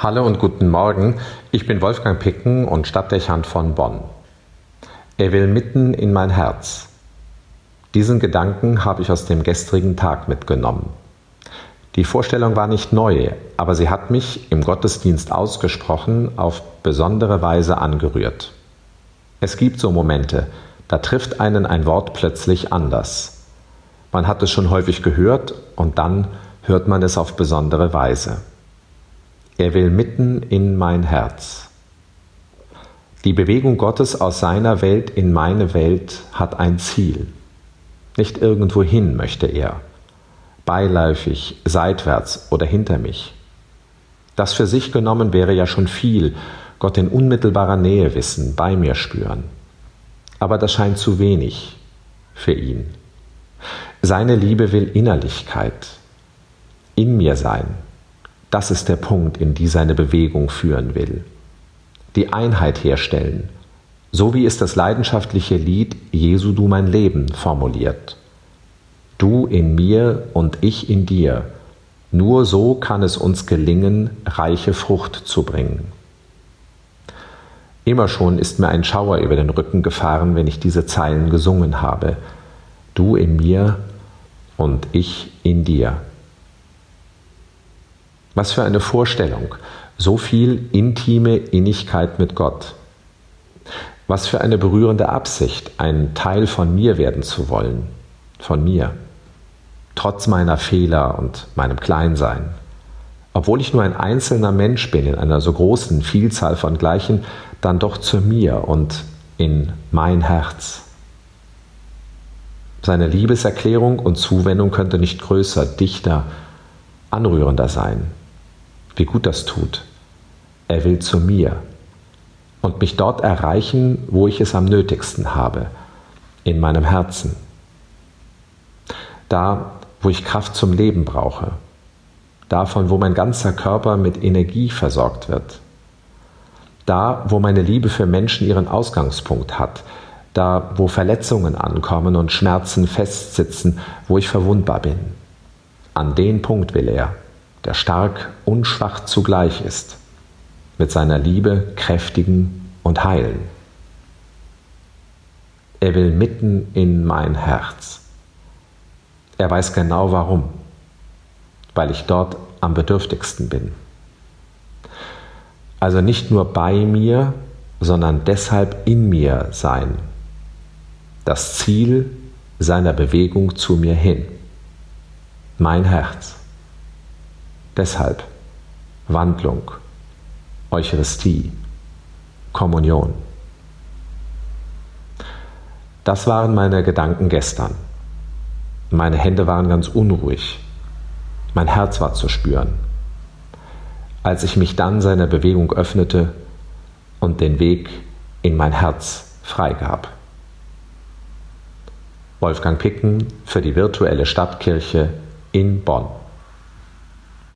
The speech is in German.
Hallo und guten Morgen. Ich bin Wolfgang Picken und Stadtdechant von Bonn. Er will mitten in mein Herz. Diesen Gedanken habe ich aus dem gestrigen Tag mitgenommen. Die Vorstellung war nicht neu, aber sie hat mich im Gottesdienst ausgesprochen auf besondere Weise angerührt. Es gibt so Momente, da trifft einen ein Wort plötzlich anders. Man hat es schon häufig gehört und dann hört man es auf besondere Weise. Er will mitten in mein Herz. Die Bewegung Gottes aus seiner Welt in meine Welt hat ein Ziel. Nicht irgendwohin möchte er, beiläufig, seitwärts oder hinter mich. Das für sich genommen wäre ja schon viel, Gott in unmittelbarer Nähe wissen, bei mir spüren. Aber das scheint zu wenig für ihn. Seine Liebe will Innerlichkeit, in mir sein, das ist der Punkt, in die seine Bewegung führen will. Die Einheit herstellen, so wie es das leidenschaftliche Lied Jesu du mein Leben formuliert. Du in mir und ich in dir, nur so kann es uns gelingen, reiche Frucht zu bringen. Immer schon ist mir ein Schauer über den Rücken gefahren, wenn ich diese Zeilen gesungen habe. Du in mir und ich in dir. Was für eine Vorstellung, so viel intime Innigkeit mit Gott. Was für eine berührende Absicht, ein Teil von mir werden zu wollen, von mir, trotz meiner Fehler und meinem Kleinsein. Obwohl ich nur ein einzelner Mensch bin in einer so großen Vielzahl von Gleichen, dann doch zu mir und in mein Herz. Seine Liebeserklärung und Zuwendung könnte nicht größer, dichter, anrührender sein wie gut das tut. Er will zu mir und mich dort erreichen, wo ich es am nötigsten habe, in meinem Herzen. Da, wo ich Kraft zum Leben brauche, davon, wo mein ganzer Körper mit Energie versorgt wird, da, wo meine Liebe für Menschen ihren Ausgangspunkt hat, da, wo Verletzungen ankommen und Schmerzen festsitzen, wo ich verwundbar bin. An den Punkt will er der stark und schwach zugleich ist, mit seiner Liebe kräftigen und heilen. Er will mitten in mein Herz. Er weiß genau warum, weil ich dort am bedürftigsten bin. Also nicht nur bei mir, sondern deshalb in mir sein. Das Ziel seiner Bewegung zu mir hin. Mein Herz. Deshalb Wandlung, Eucharistie, Kommunion. Das waren meine Gedanken gestern. Meine Hände waren ganz unruhig. Mein Herz war zu spüren. Als ich mich dann seiner Bewegung öffnete und den Weg in mein Herz freigab. Wolfgang Picken für die virtuelle Stadtkirche in Bonn.